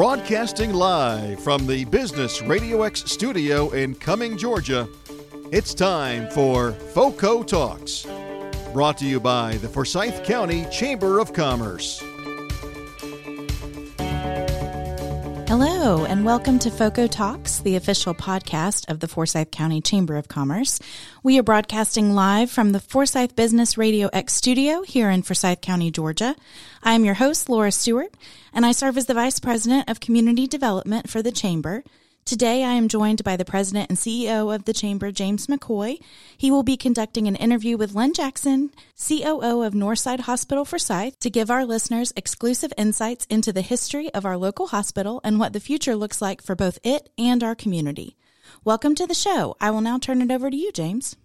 Broadcasting live from the Business Radio X studio in Cumming, Georgia, it's time for FOCO Talks. Brought to you by the Forsyth County Chamber of Commerce. Hello, and welcome to FOCO Talks, the official podcast of the Forsyth County Chamber of Commerce. We are broadcasting live from the Forsyth Business Radio X studio here in Forsyth County, Georgia. I am your host, Laura Stewart, and I serve as the Vice President of Community Development for the Chamber. Today, I am joined by the president and CEO of the Chamber, James McCoy. He will be conducting an interview with Lynn Jackson, COO of Northside Hospital Forsyth, to give our listeners exclusive insights into the history of our local hospital and what the future looks like for both it and our community. Welcome to the show. I will now turn it over to you, James.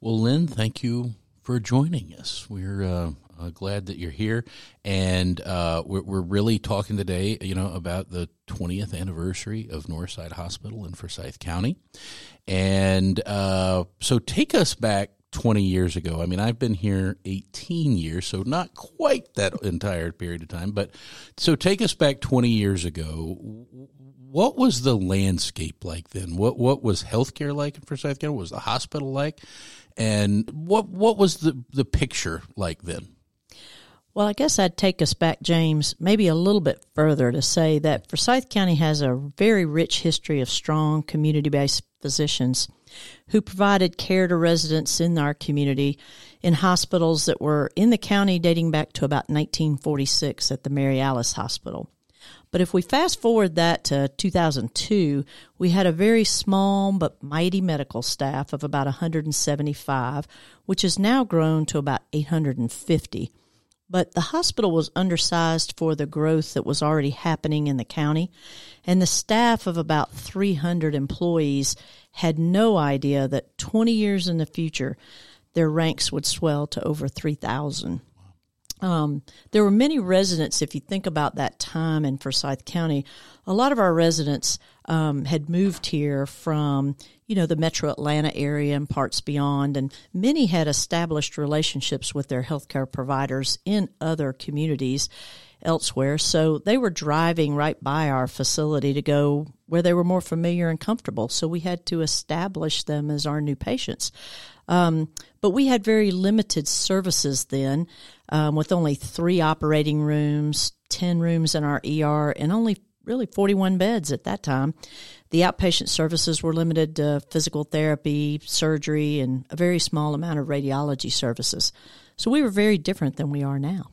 Well, Lynn, thank you for joining us. We're uh, uh, glad that you're here, and uh, we're, we're, really talking today, you know, about the 20th anniversary of Northside Hospital in Forsyth County, and uh, so take us back 20 years ago. I mean, I've been here 18 years, so not quite that entire period of time, but so take us back 20 years ago. What was the landscape like then? What what was healthcare like in Forsyth County? What was the hospital like? And what what was the, the picture like then? Well, I guess I'd take us back, James, maybe a little bit further to say that Forsyth County has a very rich history of strong community based physicians who provided care to residents in our community in hospitals that were in the county dating back to about 1946 at the Mary Alice Hospital. But if we fast forward that to 2002, we had a very small but mighty medical staff of about 175, which has now grown to about 850 but the hospital was undersized for the growth that was already happening in the county, and the staff of about 300 employees had no idea that 20 years in the future, their ranks would swell to over 3,000. Um, there were many residents, if you think about that time in Forsyth County, a lot of our residents um, had moved here from, you know, the metro Atlanta area and parts beyond, and many had established relationships with their healthcare providers in other communities elsewhere. So they were driving right by our facility to go where they were more familiar and comfortable. So we had to establish them as our new patients. Um, but we had very limited services then, um, with only three operating rooms, 10 rooms in our ER, and only really 41 beds at that time. The outpatient services were limited to physical therapy, surgery, and a very small amount of radiology services. So we were very different than we are now.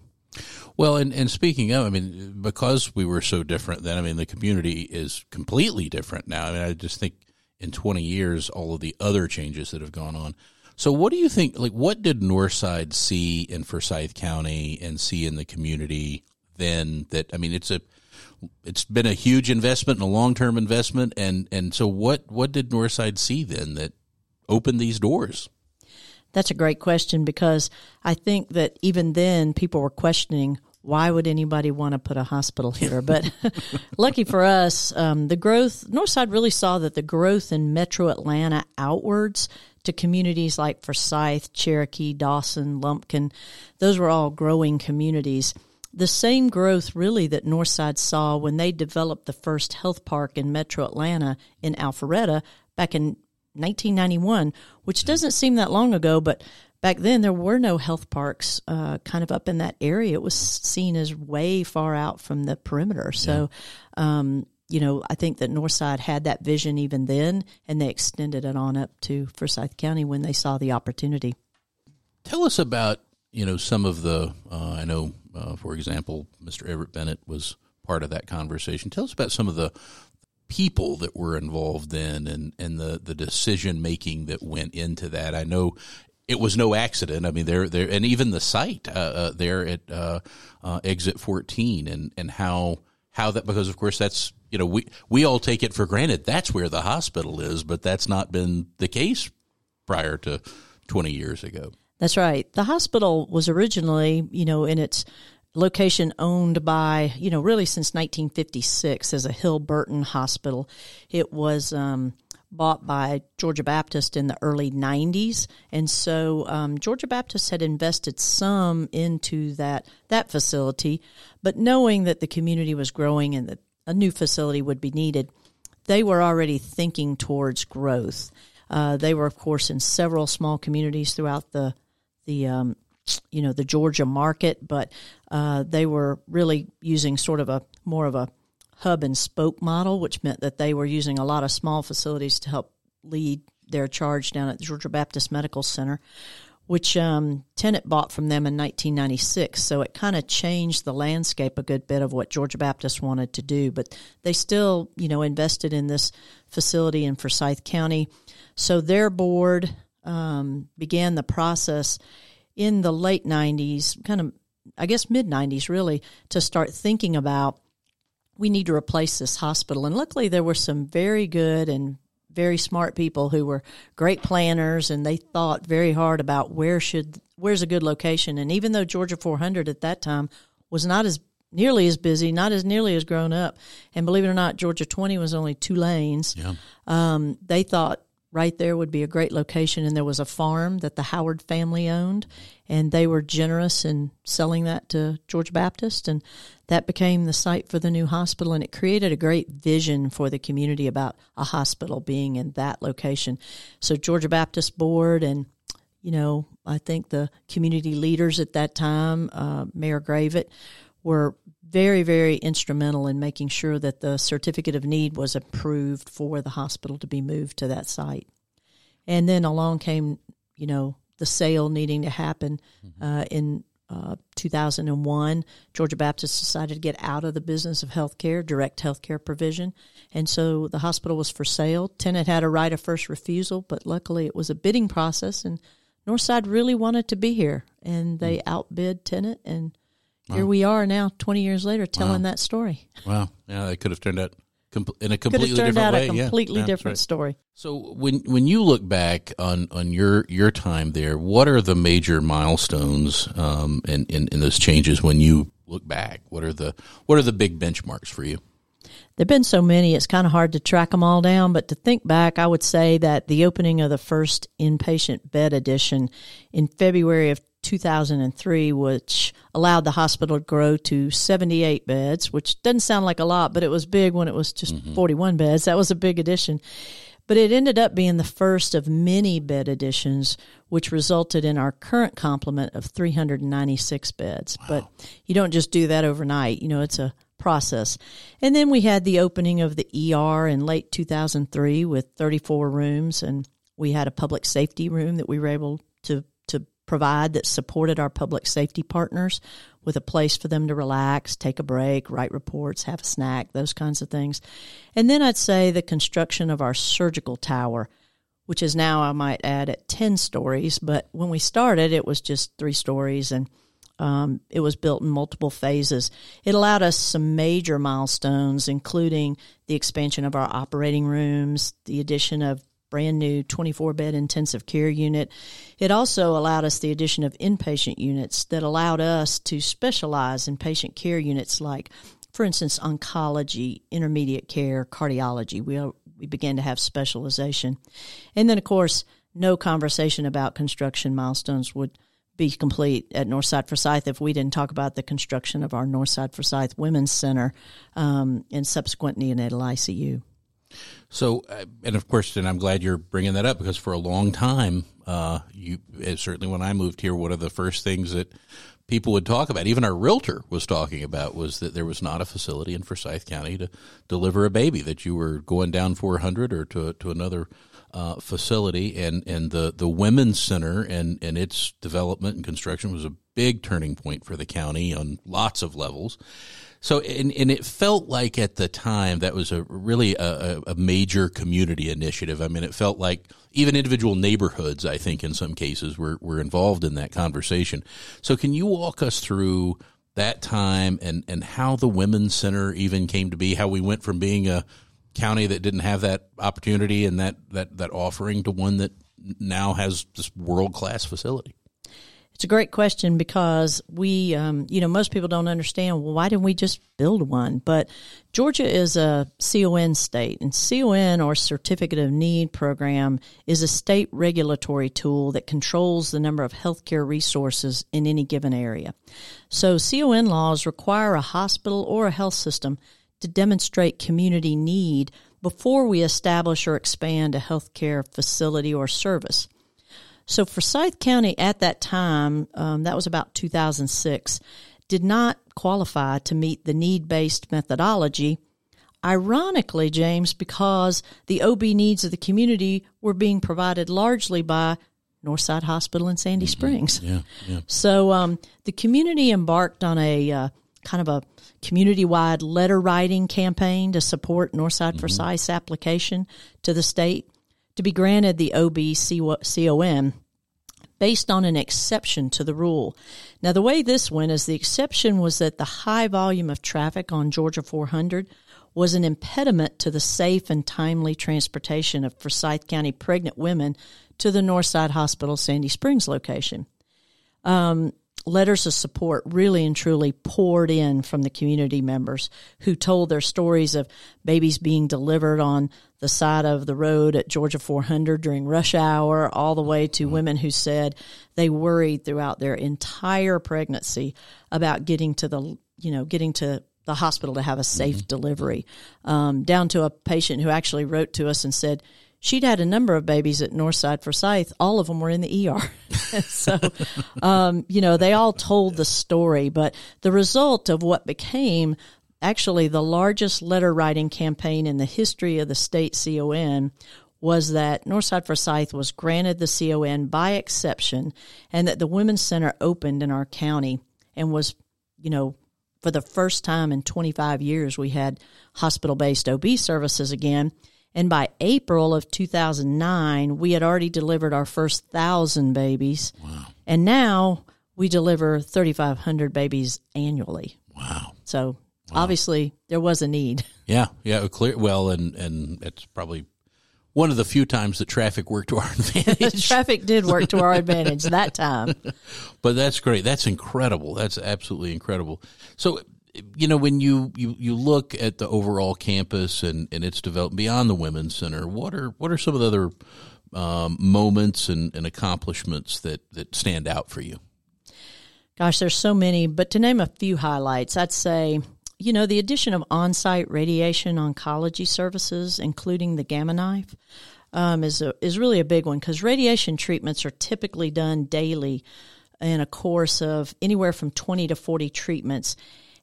Well, and, and speaking of, I mean, because we were so different then, I mean, the community is completely different now. I mean, I just think in 20 years, all of the other changes that have gone on. So, what do you think? Like, what did Northside see in Forsyth County and see in the community then? That I mean, it's a it's been a huge investment and a long term investment, and and so what what did Northside see then that opened these doors? That's a great question because I think that even then people were questioning why would anybody want to put a hospital here? But lucky for us, um, the growth, Northside really saw that the growth in metro Atlanta outwards to communities like Forsyth, Cherokee, Dawson, Lumpkin, those were all growing communities. The same growth really that Northside saw when they developed the first health park in metro Atlanta in Alpharetta back in 1991, which doesn't seem that long ago, but back then there were no health parks uh, kind of up in that area. It was seen as way far out from the perimeter. So, yeah. um, you know, I think that Northside had that vision even then, and they extended it on up to Forsyth County when they saw the opportunity. Tell us about you know some of the. Uh, I know, uh, for example, Mr. Everett Bennett was part of that conversation. Tell us about some of the people that were involved in and and the the decision making that went into that. I know it was no accident. I mean, there there and even the site uh, uh, there at uh, uh exit fourteen and and how how that because of course that's you know we we all take it for granted that's where the hospital is but that's not been the case prior to 20 years ago that's right the hospital was originally you know in its location owned by you know really since 1956 as a Hill-Burton hospital it was um, bought by Georgia Baptist in the early 90s. And so um, Georgia Baptist had invested some into that, that facility, but knowing that the community was growing and that a new facility would be needed, they were already thinking towards growth. Uh, they were, of course, in several small communities throughout the the um, you know the Georgia market, but uh, they were really using sort of a more of a hub and spoke model, which meant that they were using a lot of small facilities to help lead their charge down at the Georgia Baptist Medical Center, which um, Tenet bought from them in 1996. So it kind of changed the landscape a good bit of what Georgia Baptist wanted to do. But they still, you know, invested in this facility in Forsyth County. So their board um, began the process in the late 90s, kind of, I guess, mid 90s, really, to start thinking about we need to replace this hospital. And luckily, there were some very good and very smart people who were great planners and they thought very hard about where should where's a good location and even though Georgia 400 at that time was not as nearly as busy not as nearly as grown up and believe it or not Georgia 20 was only two lanes Yeah. um, they thought right there would be a great location and there was a farm that the Howard family owned and they were generous in selling that to Georgia Baptist and that became the site for the new hospital and it created a great vision for the community about a hospital being in that location. So Georgia Baptist board and you know, I think the community leaders at that time, uh, Mayor Gravitt, were very, very instrumental in making sure that the certificate of need was approved for the hospital to be moved to that site. And then along came, you know, the sale needing to happen uh, in uh, 2001. Georgia Baptist decided to get out of the business of healthcare, direct healthcare provision. And so the hospital was for sale. Tenet had a right of first refusal, but luckily it was a bidding process, and Northside really wanted to be here. And they outbid Tenet and here we are now, 20 years later, telling that story. Wow. Yeah, it could have turned out com- in a Could completely have turned different out way. a completely Yeah, different right. story. So when when you look back on, on your your time there, what are the major milestones um, in, in in those changes when you look back? What are the what are the big benchmarks for you? There've been so many, it's kind of hard to track them all down. But to think back, I would say that the opening of the first inpatient bed addition in February of 2003, which allowed the hospital to grow to 78 beds, which doesn't sound like a lot, but it was big when it was just 41 beds. That was a big addition. But it ended up being the first of many bed additions, which resulted in our current complement of 396 beds. But you don't just do that overnight. You know, it's a process. And then we had the opening of the ER in late 2003 with 34 rooms, and we had a public safety room that we were able to to provide that supported our public safety partners with a place for them to relax, take a break, write reports, have a snack, those kinds of things. And then I'd say the construction of our surgical tower, which is now, I might add, at 10 stories. But when we started, it was just three stories and um, it was built in multiple phases. It allowed us some major milestones, including the expansion of our operating rooms, the addition of brand new 24 bed intensive care unit. It also allowed us the addition of inpatient units that allowed us to specialize in patient care units like, for instance, oncology, intermediate care, cardiology. We, we began to have specialization. And then, of course, no conversation about construction milestones would be complete at Northside Forsyth if we didn't talk about the construction of our Northside Forsyth Women's Center um, and subsequent neonatal ICU. So, uh, and of course, and I'm glad you're bringing that up because for a long time, uh, you uh, certainly when I moved here, one of the first things that people would talk about, even our realtor was talking about, was that there was not a facility in Forsyth County to deliver a baby. That you were going down 400 or to to another uh, facility, and and the the women's center and and its development and construction was a big turning point for the county on lots of levels. So, and, and it felt like at the time that was a really a, a major community initiative. I mean, it felt like even individual neighborhoods, I think, in some cases, were, were involved in that conversation. So, can you walk us through that time and, and how the Women's Center even came to be, how we went from being a county that didn't have that opportunity and that, that, that offering to one that now has this world class facility? It's a great question because we, um, you know, most people don't understand. Well, why didn't we just build one? But Georgia is a CON state, and CON or Certificate of Need program is a state regulatory tool that controls the number of healthcare resources in any given area. So CON laws require a hospital or a health system to demonstrate community need before we establish or expand a healthcare facility or service. So Forsyth County at that time, um, that was about 2006, did not qualify to meet the need based methodology. Ironically, James, because the OB needs of the community were being provided largely by Northside Hospital in Sandy Springs. Yeah, yeah. So um, the community embarked on a uh, kind of a community wide letter writing campaign to support Northside Forsyth's application to the state to be granted the OB CON based on an exception to the rule. Now, the way this went is the exception was that the high volume of traffic on Georgia 400 was an impediment to the safe and timely transportation of Forsyth County pregnant women to the Northside Hospital Sandy Springs location. Um, letters of support really and truly poured in from the community members who told their stories of babies being delivered on the side of the road at Georgia 400 during rush hour, all the way to women who said they worried throughout their entire pregnancy about getting to the, you know, getting to the hospital to have a safe delivery, um, down to a patient who actually wrote to us and said, she'd had a number of babies at Northside Forsyth. All of them were in the ER. so, um, you know, they all told the story, but the result of what became actually the largest letter writing campaign in the history of the state CON was that Northside Forsyth was granted the CON by exception and that the Women's Center opened in our county and was, you know, for the first time in 25 years, we had hospital based OB services again. And by April of 2009, we had already delivered our first thousand babies. Wow. And now we deliver 3,500 babies annually. Wow. So obviously there was a need. Yeah, yeah, clear. Well, and and it's probably one of the few times that traffic worked to our advantage. Traffic did work to our advantage that time. but that's great. That's incredible. That's absolutely incredible. So, you know, when you, you, you look at the overall campus and, and its development beyond the Women's Center, what are what are some of the other um, moments and, and accomplishments that, that stand out for you? Gosh, there's so many, but to name a few highlights, I'd say, you know, the addition of on site radiation oncology services, including the gamma knife, um, is, a, is really a big one because radiation treatments are typically done daily in a course of anywhere from 20 to 40 treatments.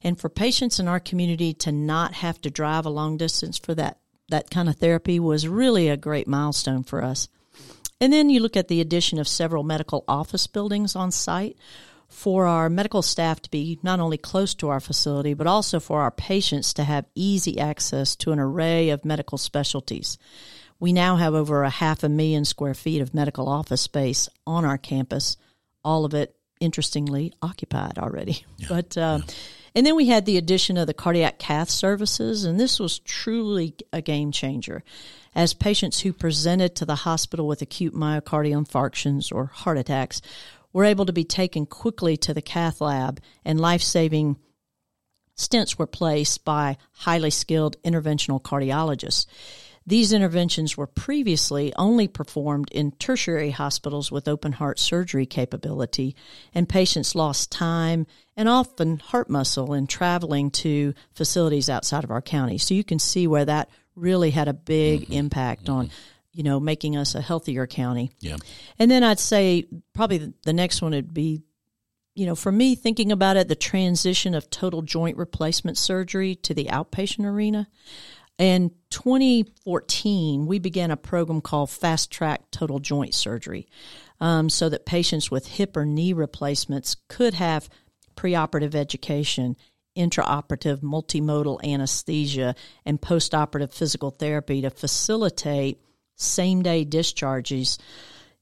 And for patients in our community to not have to drive a long distance for that, that kind of therapy was really a great milestone for us. And then you look at the addition of several medical office buildings on site for our medical staff to be not only close to our facility, but also for our patients to have easy access to an array of medical specialties. We now have over a half a million square feet of medical office space on our campus, all of it, interestingly, occupied already. But, uh, and then we had the addition of the cardiac cath services, and this was truly a game changer. As patients who presented to the hospital with acute myocardial infarctions or heart attacks were able to be taken quickly to the cath lab and life saving stents were placed by highly skilled interventional cardiologists. These interventions were previously only performed in tertiary hospitals with open heart surgery capability, and patients lost time and often heart muscle in traveling to facilities outside of our county. So you can see where that really had a big mm-hmm. impact mm-hmm. on you know making us a healthier county. Yeah. And then I'd say probably the next one would be you know, for me, thinking about it, the transition of total joint replacement surgery to the outpatient arena. In 2014, we began a program called Fast Track Total Joint Surgery um, so that patients with hip or knee replacements could have preoperative education, intraoperative multimodal anesthesia, and postoperative physical therapy to facilitate same day discharges,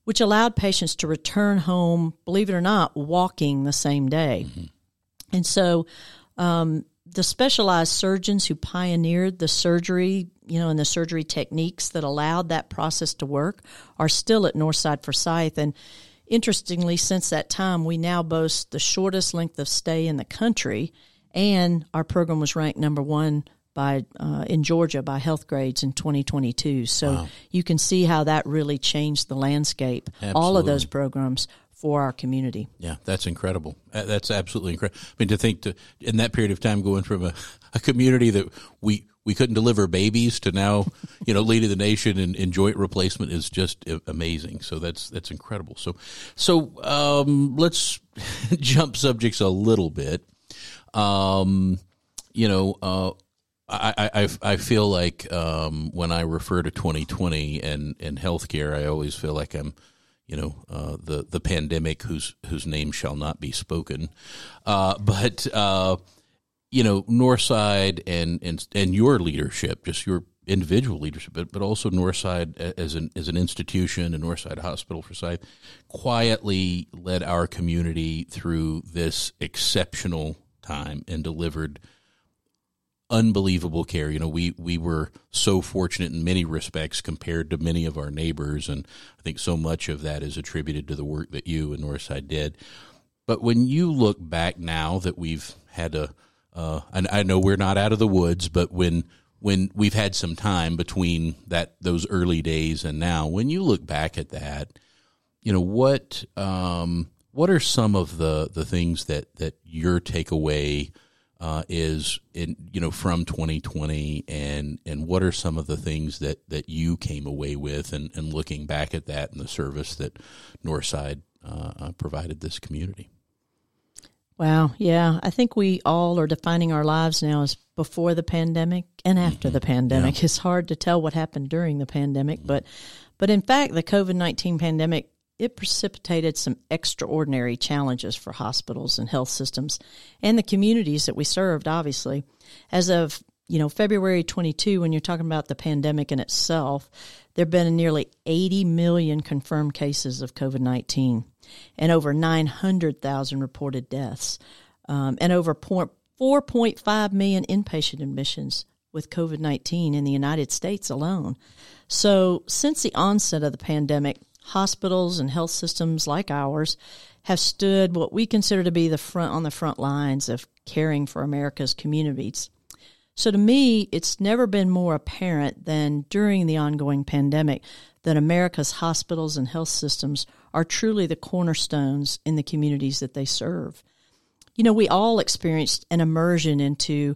which allowed patients to return home, believe it or not, walking the same day. Mm-hmm. And so, um, the specialized surgeons who pioneered the surgery, you know, and the surgery techniques that allowed that process to work are still at Northside Forsyth. And interestingly, since that time, we now boast the shortest length of stay in the country, and our program was ranked number one by uh, in Georgia by Healthgrades in 2022. So Wow. you can see how that really changed the landscape. All of those programs for our community. Yeah, that's incredible. Uh, That's absolutely incredible. I mean, to think to in that period of time going from a, a community that we we couldn't deliver babies to now, you know, leading the nation in, in joint replacement is just amazing. So that's that's incredible. So so um, let's jump subjects a little bit. Um, you know, uh, I, I, I- feel like um, when I refer to 2020 and, and healthcare, I always feel like I'm, you know, uh, the the pandemic whose whose name shall not be spoken. Uh, but uh, you know, Northside and and and your leadership, just your individual leadership, but, but also Northside as an as an institution and Northside Hospital Forsyth, quietly led our community through this exceptional time and delivered unbelievable care. You know, we we were so fortunate in many respects compared to many of our neighbors, and I think so much of that is attributed to the work that you and Northside did. But when you look back now that we've had a, uh, and I know we're not out of the woods, but when when we've had some time between that those early days and now, when you look back at that, you know what um, what are some of the the things that that your takeaway uh, is in you know from 2020 and and what are some of the things that that you came away with and, and looking back at that and the service that Northside uh, uh, provided this community? Wow, yeah. I think we all are defining our lives now as before the pandemic and after the pandemic. It's hard to tell what happened during the pandemic, but but in fact, the COVID-19 pandemic it precipitated some extraordinary challenges for hospitals and health systems and the communities that we served obviously. As of, you know, February 22 when you're talking about the pandemic in itself, there've been nearly 80 million confirmed cases of COVID-19 and over 900,000 reported deaths, um, and over point- 4.5 million inpatient admissions with COVID 19 in the United States alone. So, since the onset of the pandemic, hospitals and health systems like ours have stood what we consider to be the front on the front lines of caring for America's communities. So to me, it's never been more apparent than during the ongoing pandemic that America's hospitals and health systems are truly the cornerstones in the communities that they serve. You know, we all experienced an immersion into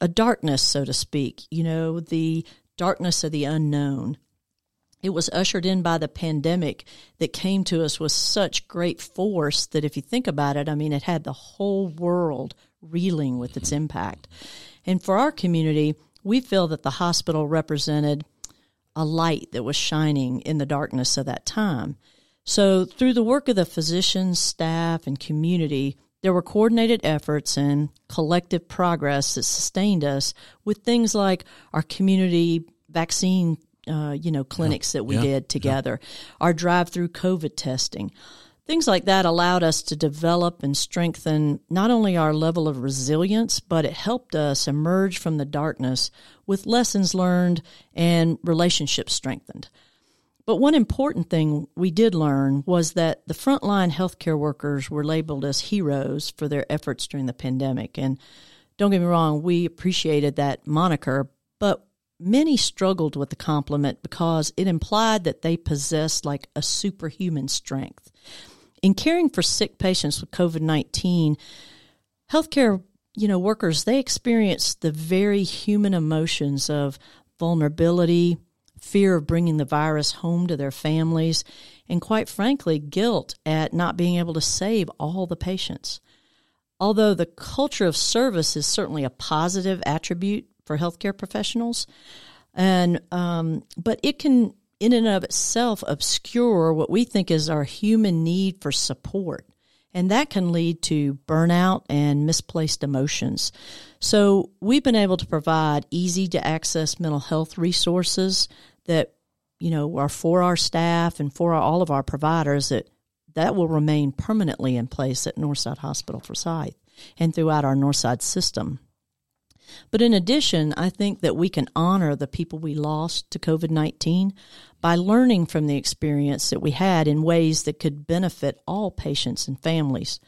a darkness, so to speak, you know, the darkness of the unknown. It was ushered in by the pandemic that came to us with such great force that if you think about it, I mean, it had the whole world reeling with its impact. And for our community, we feel that the hospital represented a light that was shining in the darkness of that time. So, through the work of the physicians, staff, and community, there were coordinated efforts and collective progress that sustained us with things like our community vaccine, uh, you know, clinics that we Yeah. did together, our drive-through COVID testing. Things like that allowed us to develop and strengthen not only our level of resilience, but it helped us emerge from the darkness with lessons learned and relationships strengthened. But one important thing we did learn was that the frontline healthcare workers were labeled as heroes for their efforts during the pandemic. And don't get me wrong, we appreciated that moniker, but many struggled with the compliment because it implied that they possessed like a superhuman strength. In caring for sick patients with COVID 19, healthcare you know workers they experience the very human emotions of vulnerability fear of bringing the virus home to their families and quite frankly guilt at not being able to save all the patients although the culture of service is certainly a positive attribute for healthcare professionals and um, but it can in and of itself obscure what we think is our human need for support and that can lead to burnout and misplaced emotions. So, we've been able to provide easy to access mental health resources that, you know, are for our staff and for all of our providers that that will remain permanently in place at Northside Hospital for and throughout our Northside system. But in addition, I think that we can honor the people we lost to COVID 19 by learning from the experience that we had in ways that could benefit all patients and families.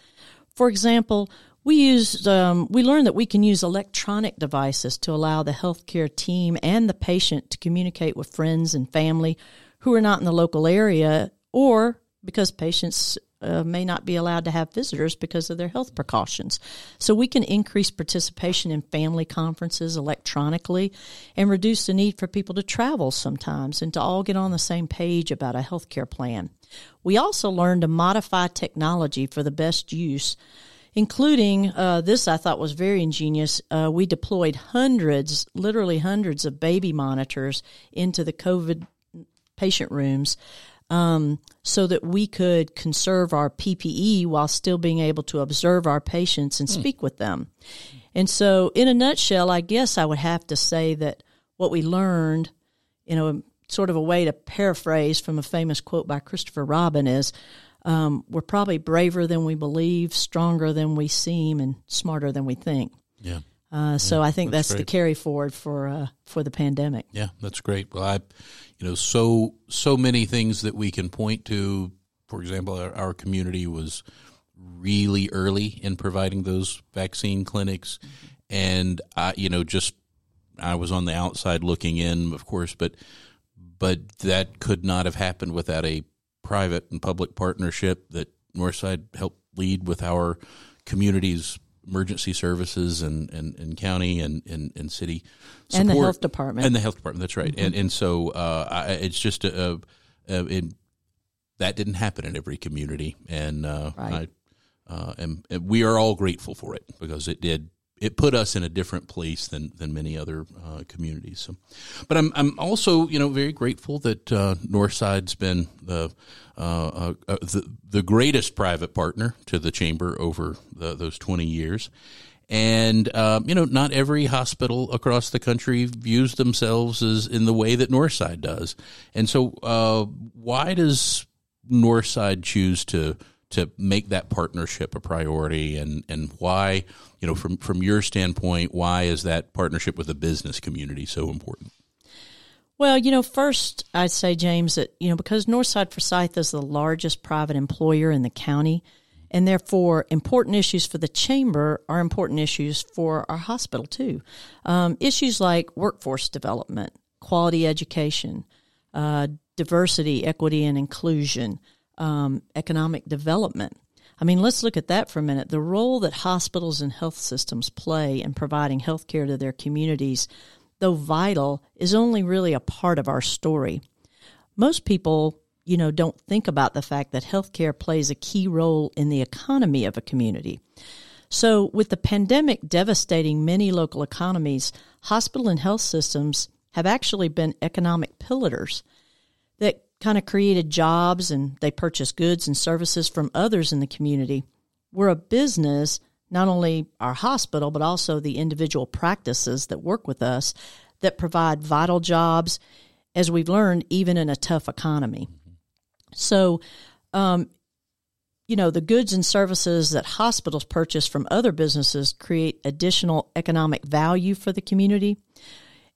For example, we used um, we learned that we can use electronic devices to allow the healthcare team and the patient to communicate with friends and family who are not in the local area or because patients uh, may not be allowed to have visitors because of their health precautions. So we can increase participation in family conferences electronically and reduce the need for people to travel sometimes and to all get on the same page about a healthcare plan. We also learn to modify technology for the best use including uh, this I thought was very ingenious. Uh, we deployed hundreds, literally hundreds of baby monitors into the COVID patient rooms um, so that we could conserve our PPE while still being able to observe our patients and hmm. speak with them. And so, in a nutshell, I guess I would have to say that what we learned, you know, sort of a way to paraphrase from a famous quote by Christopher Robin is um, we're probably braver than we believe, stronger than we seem, and smarter than we think. Yeah. Uh, so I think that's, that's the carry forward for uh, for the pandemic. Yeah, that's great. Well, I, you know, so so many things that we can point to. For example, our, our community was really early in providing those vaccine clinics, and I, you know, just I was on the outside looking in, of course, but but that could not have happened without a private and public partnership that Northside helped lead with our community's emergency services and, and, and county and, and, and city support. And the health department. And the health department, that's right. Mm-hmm. And, and so uh, I, it's just a, a, a it, that didn't happen in every community. And uh, right. I, uh, and, and we are all grateful for it because it did it put us in a different place than than many other uh, communities. So, but I'm I'm also you know very grateful that uh, Northside's been the, uh, uh, uh the the greatest private partner to the chamber over the, those 20 years. And um, you know, not every hospital across the country views themselves as in the way that Northside does. And so, uh, why does Northside choose to to make that partnership a priority and, and why, you know, from, from your standpoint, why is that partnership with the business community so important? Well, you know, first I'd say, James, that, you know, because Northside Forsyth is the largest private employer in the county, and therefore important issues for the chamber are important issues for our hospital too. Um, issues like workforce development, quality education, uh, diversity, equity, and inclusion, um, economic development. I mean, let's look at that for a minute. The role that hospitals and health systems play in providing health care to their communities, though vital, is only really a part of our story. Most people, you know, don't think about the fact that healthcare plays a key role in the economy of a community. So, with the pandemic devastating many local economies, hospital and health systems have actually been economic pillars that kind of created jobs and they purchased goods and services from others in the community. We're a business, not only our hospital, but also the individual practices that work with us that provide vital jobs, as we've learned, even in a tough economy. So, um, you know, the goods and services that hospitals purchase from other businesses create additional economic value for the community.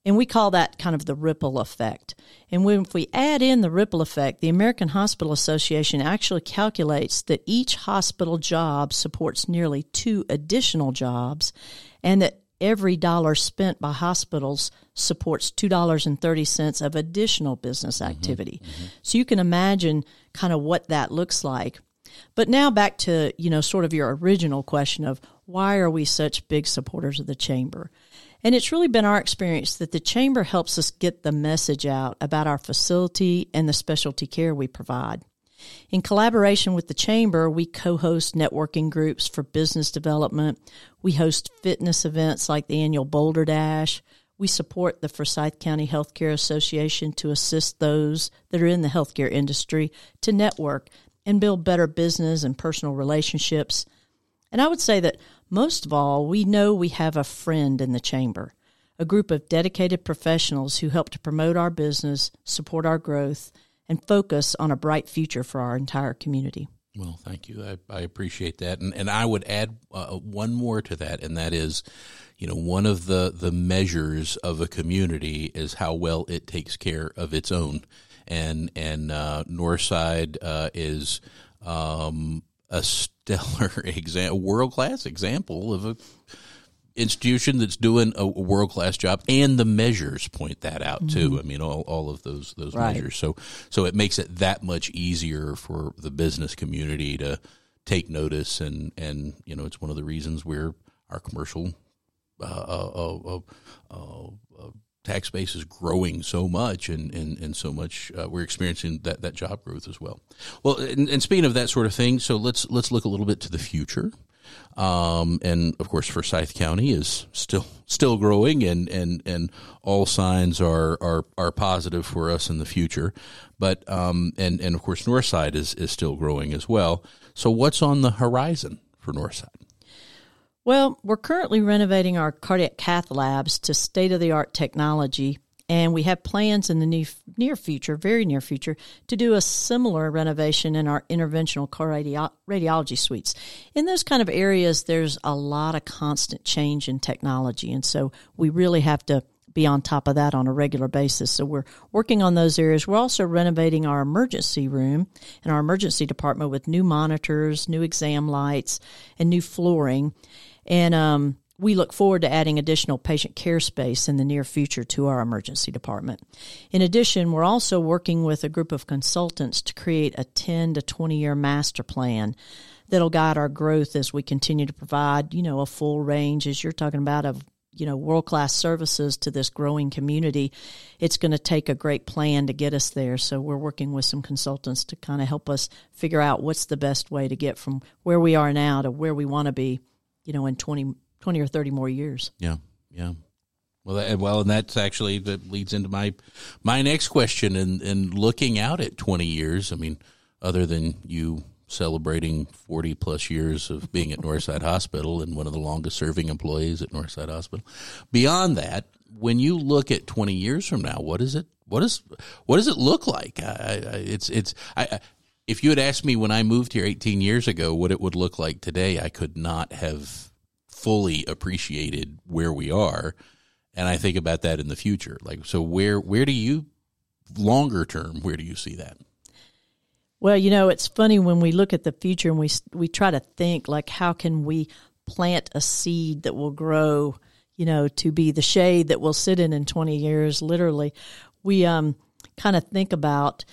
And we call that kind of the ripple effect. And when, if we add in the ripple effect, the American Hospital Association actually calculates that each hospital job supports nearly two additional jobs and that every dollar spent by hospitals supports $2.30 of additional business mm-hmm. activity. Mm-hmm, mm-hmm. So you can imagine kind of what that looks like. But now back to, you know, sort of your original question of why are we such big supporters of the chamber? And it's really been our experience that the Chamber helps us get the message out about our facility and the specialty care we provide. In collaboration with the Chamber, we co host networking groups for business development. We host fitness events like the annual Boulder Dash. We support the Forsyth County Healthcare Association to assist those that are in the healthcare industry to network and build better business and personal relationships. And I would say that most of all, we know we have a friend in the chamber, a group of dedicated professionals who help to promote our business, support our growth, and focus on a bright future for our entire community. Well, thank you. I, I appreciate that, and and I would add uh, one more to that, and that is, you know, one of the the measures of a community is how well it takes care of its own, and and uh, Northside uh, is um, a stellar example, world class example of a institution that's doing a world class job, and the measures point that out too. Mm-hmm. I mean, all, all of those those right. measures. So so it makes it that much easier for the business community to take notice, and and you know, it's one of the reasons we're our commercial. Uh, uh, uh, tax base is growing so much and, and, and so much uh, we're experiencing that, that job growth as well. Well, and, and, speaking of that sort of thing, so let's let's look a little bit to the future. Um, and of course, Forsyth County is still still growing, and, and, and all signs are, are are positive for us in the future. But um, and and of course, Northside is is still growing as well. So, what's on the horizon for Northside? Well, we're currently renovating our cardiac cath labs to state of the art technology, and we have plans in the near future, very near future, to do a similar renovation in our interventional radiology suites. In those kind of areas, there's a lot of constant change in technology, and so we really have to be on top of that on a regular basis. So we're working on those areas. We're also renovating our emergency room and our emergency department with new monitors, new exam lights, and new flooring. And um, we look forward to adding additional patient care space in the near future to our emergency department. In addition, we're also working with a group of consultants to create a 10 to 20 year master plan that'll guide our growth as we continue to provide, you know, a full range, as you're talking about, of you know world class services to this growing community. It's going to take a great plan to get us there. So we're working with some consultants to kind of help us figure out what's the best way to get from where we are now to where we want to be you know, in 20, 20 or 30 more years. Yeah. Yeah. Well, that, well, and that's actually that leads into my my next question. And and looking out at twenty years, I mean, other than you celebrating forty plus years of being at Northside Hospital and one of the longest serving employees at Northside Hospital, beyond that, when you look at twenty years from now, what is it? What is what does it look like? I, I, it's it's I, if you had asked me when I moved here 18 years ago what it would look like today, I could not have fully appreciated where we are. And I think about that in the future. Like, so where, where do you, longer term, where do you see that? Well, you know, it's funny when we look at the future and we, we try to think like, how can we plant a seed that will grow, you know, to be the shade that we'll sit in in 20 years, literally. We, um, kind of think about,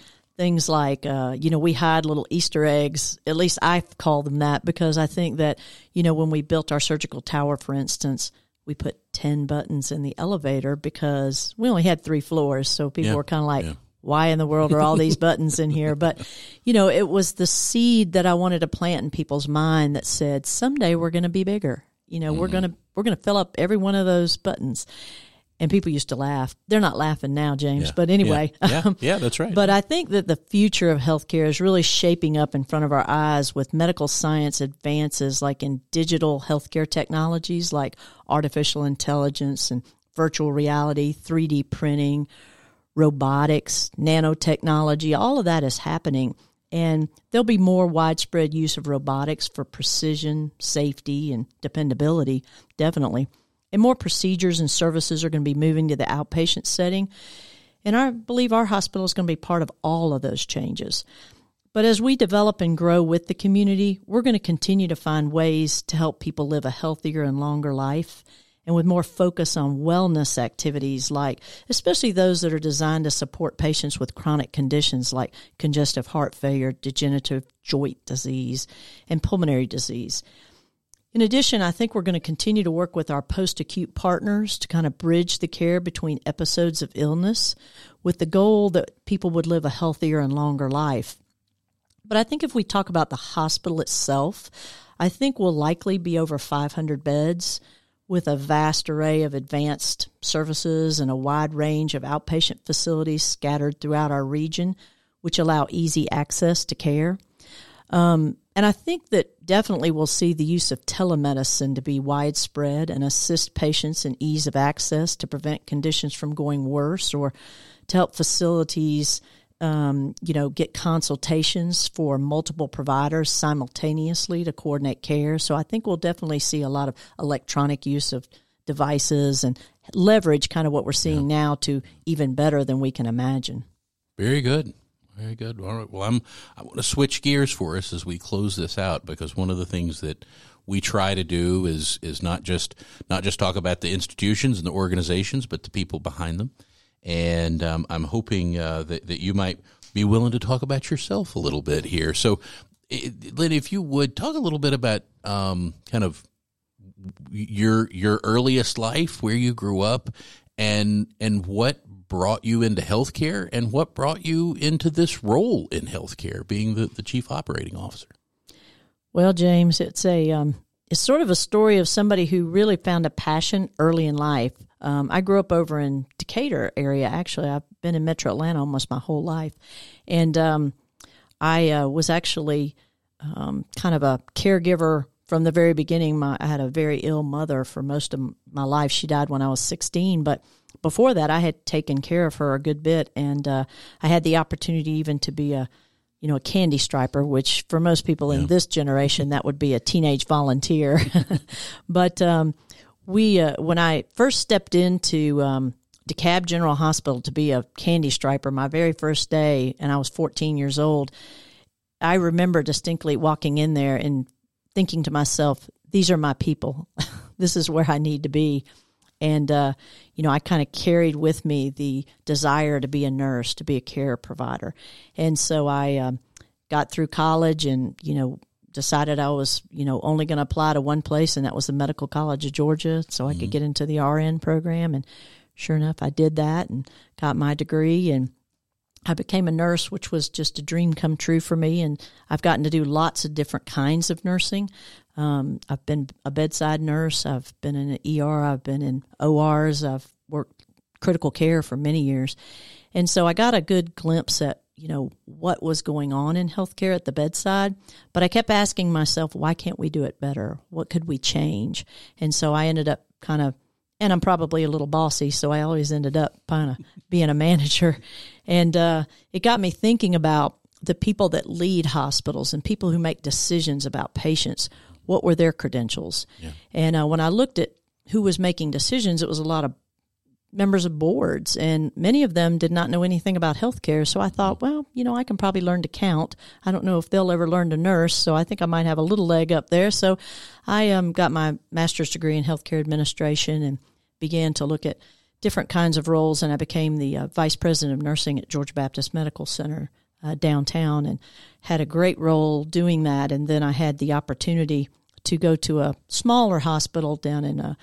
things like uh, you know we hide little easter eggs. At least i call them that because i think that you know when we built our surgical tower for instance we put 10 buttons in the elevator because we only had three floors. So people yeah, were kind of like yeah. why in the world are all these buttons in here? But you know it was the seed that i wanted to plant in people's mind that said someday we're going to be bigger. You know mm-hmm. we're going to we're going to fill up every one of those buttons and people used to laugh. They're not laughing now, James, yeah. but anyway. Yeah. Yeah. Um, yeah, that's right. but I think that the future of healthcare is really shaping up in front of our eyes with medical science advances like in digital healthcare technologies like artificial intelligence and virtual reality, 3D printing, robotics, nanotechnology, all of that is happening. And there'll be more widespread use of robotics for precision, safety, and dependability, definitely. And more procedures and services are going to be moving to the outpatient setting. And I believe our hospital is going to be part of all of those changes. But as we develop and grow with the community, we're going to continue to find ways to help people live a healthier and longer life and with more focus on wellness activities like especially those that are designed to support patients with chronic conditions like congestive heart failure, degenerative joint disease, and pulmonary disease. In addition, I think we're going to continue to work with our post acute partners to kind of bridge the care between episodes of illness with the goal that people would live a healthier and longer life. But I think if we talk about the hospital itself, I think we'll likely be over 500 beds with a vast array of advanced services and a wide range of outpatient facilities scattered throughout our region, which allow easy access to care. Um, and I think that definitely we'll see the use of telemedicine to be widespread and assist patients in ease of access to prevent conditions from going worse or to help facilities, um, you know, get consultations for multiple providers simultaneously to coordinate care. So I think we'll definitely see a lot of electronic use of devices and leverage kind of what we're seeing yeah. now to even better than we can imagine. Very good. Very good. All right. Well, I'm. I want to switch gears for us as we close this out because one of the things that we try to do is is not just not just talk about the institutions and the organizations, but the people behind them. And um, I'm hoping uh, that that you might be willing to talk about yourself a little bit here. So, Lynn, if you would talk a little bit about um, kind of your your earliest life, where you grew up, and and what brought you into healthcare, and what brought you into this role in healthcare, being the, the chief operating officer. Well, James, it's a um, it's sort of a story of somebody who really found a passion early in life. Um, I grew up over in Decatur area. Actually, I've been in Metro Atlanta almost my whole life, and um, I uh, was actually um, kind of a caregiver from the very beginning. My, I had a very ill mother for most of my life. She died when I was 16, but before that, I had taken care of her a good bit, and uh, I had the opportunity even to be a you know, a candy striper, which for most people in this generation, that would be a teenage volunteer. but um, we, uh, when I first stepped into um, DeKalb General Hospital to be a candy striper, my very first day, and I was 14 years old, I remember distinctly walking in there and thinking to myself, these are my people. this is where I need to be. And, uh, you know, I kind of carried with me the desire to be a nurse, to be a care provider. And so I um, got through college and, you know, decided I was, you know, only going to apply to one place, and that was the Medical College of Georgia, so I mm-hmm. could get into the RN program. And sure enough, I did that and got my degree. And I became a nurse, which was just a dream come true for me. And I've gotten to do lots of different kinds of nursing. Um, I've been a bedside nurse. I've been in an ER. I've been in ORs. I've worked critical care for many years. And so I got a good glimpse at, you know, what was going on in healthcare at the bedside. But I kept asking myself, why can't we do it better? What could we change? And so I ended up kind of and I'm probably a little bossy, so I always ended up kind of being a manager. And uh, it got me thinking about the people that lead hospitals and people who make decisions about patients. What were their credentials? Yeah. And uh, when I looked at who was making decisions, it was a lot of members of boards, and many of them did not know anything about healthcare. So I thought, well, you know, I can probably learn to count. I don't know if they'll ever learn to nurse, so I think I might have a little leg up there. So I um, got my master's degree in healthcare administration and began to look at different kinds of roles, and I became the uh, vice president of nursing at Georgia Baptist Medical Center uh, downtown, and had a great role doing that. And then I had the opportunity to go to a smaller hospital down in uh,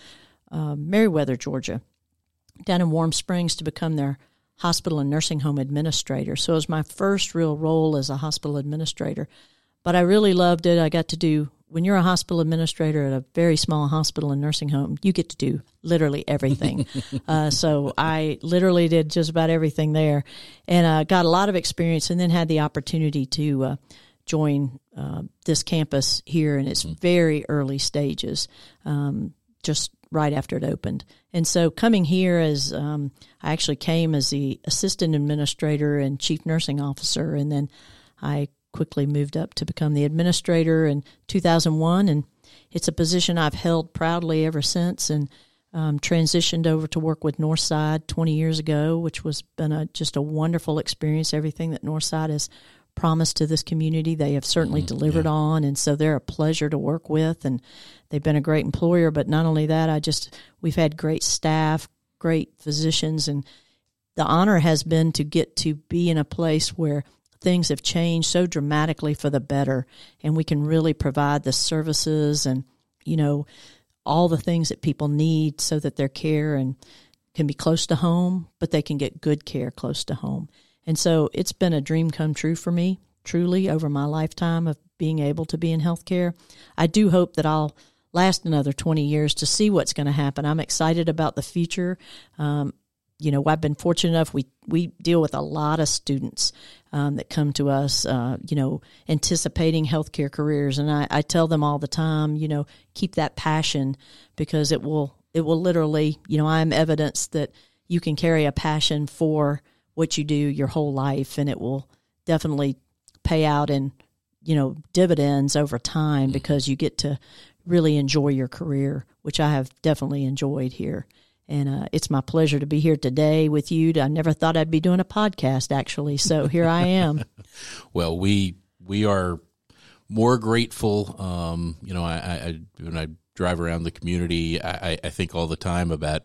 uh Meriwether, Georgia, down in Warm Springs, to become their hospital and nursing home administrator. So it was my first real role as a hospital administrator. But I really loved it. I got to do when you're a hospital administrator at a very small hospital and nursing home, you get to do literally everything. uh, so I literally did just about everything there, and uh, got a lot of experience, and then had the opportunity to uh, join uh, this campus here in its mm-hmm. very early stages, um, just right after it opened. And so coming here as um, I actually came as the assistant administrator and chief nursing officer, and then I quickly moved up to become the administrator in 2001, and it's a position I've held proudly ever since. And um, transitioned over to work with Northside 20 years ago, which was been a, just a wonderful experience. Everything that Northside has promised to this community, they have certainly mm, delivered yeah. on, and so they're a pleasure to work with, and they've been a great employer. But not only that, I just we've had great staff, great physicians, and the honor has been to get to be in a place where things have changed so dramatically for the better and we can really provide the services and you know all the things that people need so that their care and can be close to home but they can get good care close to home. And so it's been a dream come true for me truly over my lifetime of being able to be in healthcare. I do hope that i'll last another 20 years to see what's going to happen. I'm excited about the future. Um, you know, I've been fortunate enough. We we deal with a lot of students um, that come to us, uh, you know, anticipating healthcare careers, and I, I tell them all the time, you know, keep that passion because it will it will literally, you know, I'm evidence that you can carry a passion for what you do your whole life, and it will definitely pay out in you know dividends over time mm-hmm. because you get to really enjoy your career, which I have definitely enjoyed here. And uh, it's my pleasure to be here today with you. I never thought I'd be doing a podcast, actually. So here I am. well, we we are more grateful. Um, you know, I, I, when I drive around the community, I, I think all the time about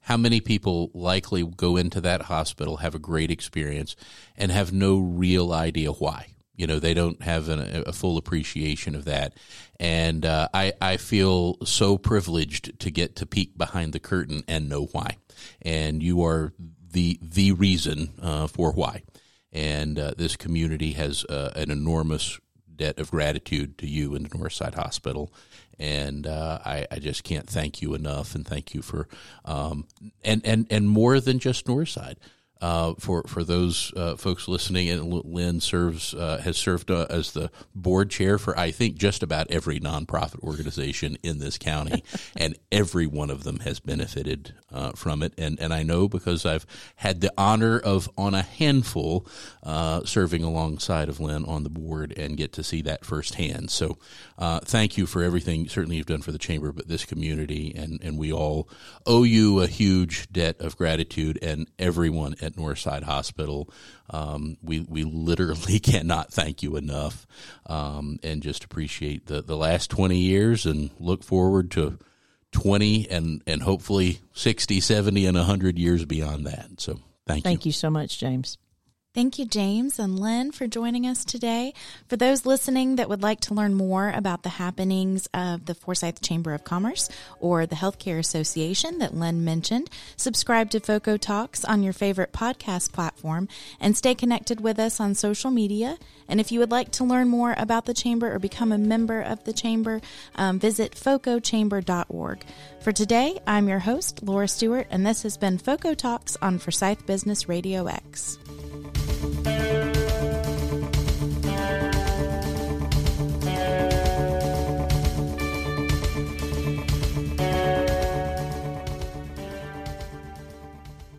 how many people likely go into that hospital, have a great experience, and have no real idea why. You know, they don't have an, a full appreciation of that. And uh, I, I feel so privileged to get to peek behind the curtain and know why. And you are the, the reason uh, for why. And uh, this community has uh, an enormous debt of gratitude to you and the Northside Hospital. And uh, I, I, just can't thank you enough, and thank you for, um, and and and more than just Northside uh, for for those uh, folks listening. And Lynn serves uh, has served uh, as the board chair for I think just about every nonprofit organization in this county, and every one of them has benefited uh, from it. And and I know because I've had the honor of on a handful uh, serving alongside of Lynn on the board and get to see that firsthand. So thank you for everything. Certainly you've done for the chamber, but this community, and and we all owe you a huge debt of gratitude, and everyone at Northside Hospital. Um, we we literally cannot thank you enough, um, and just appreciate the the last twenty years, and look forward to. 20 and, and hopefully 60, 70, and 100 years beyond that. So thank you. Thank you so much, James. Thank you, James and Lynn, for joining us today. For those listening that would like to learn more about the happenings of the Forsyth Chamber of Commerce or the Healthcare Association that Lynn mentioned, subscribe to FOCO Talks on your favorite podcast platform and stay connected with us on social media. And if you would like to learn more about the Chamber or become a member of the Chamber, um, visit focochamber.org. For today, I'm your host, Laura Stewart, and this has been FOCO Talks on Forsyth Business Radio X. Thank you.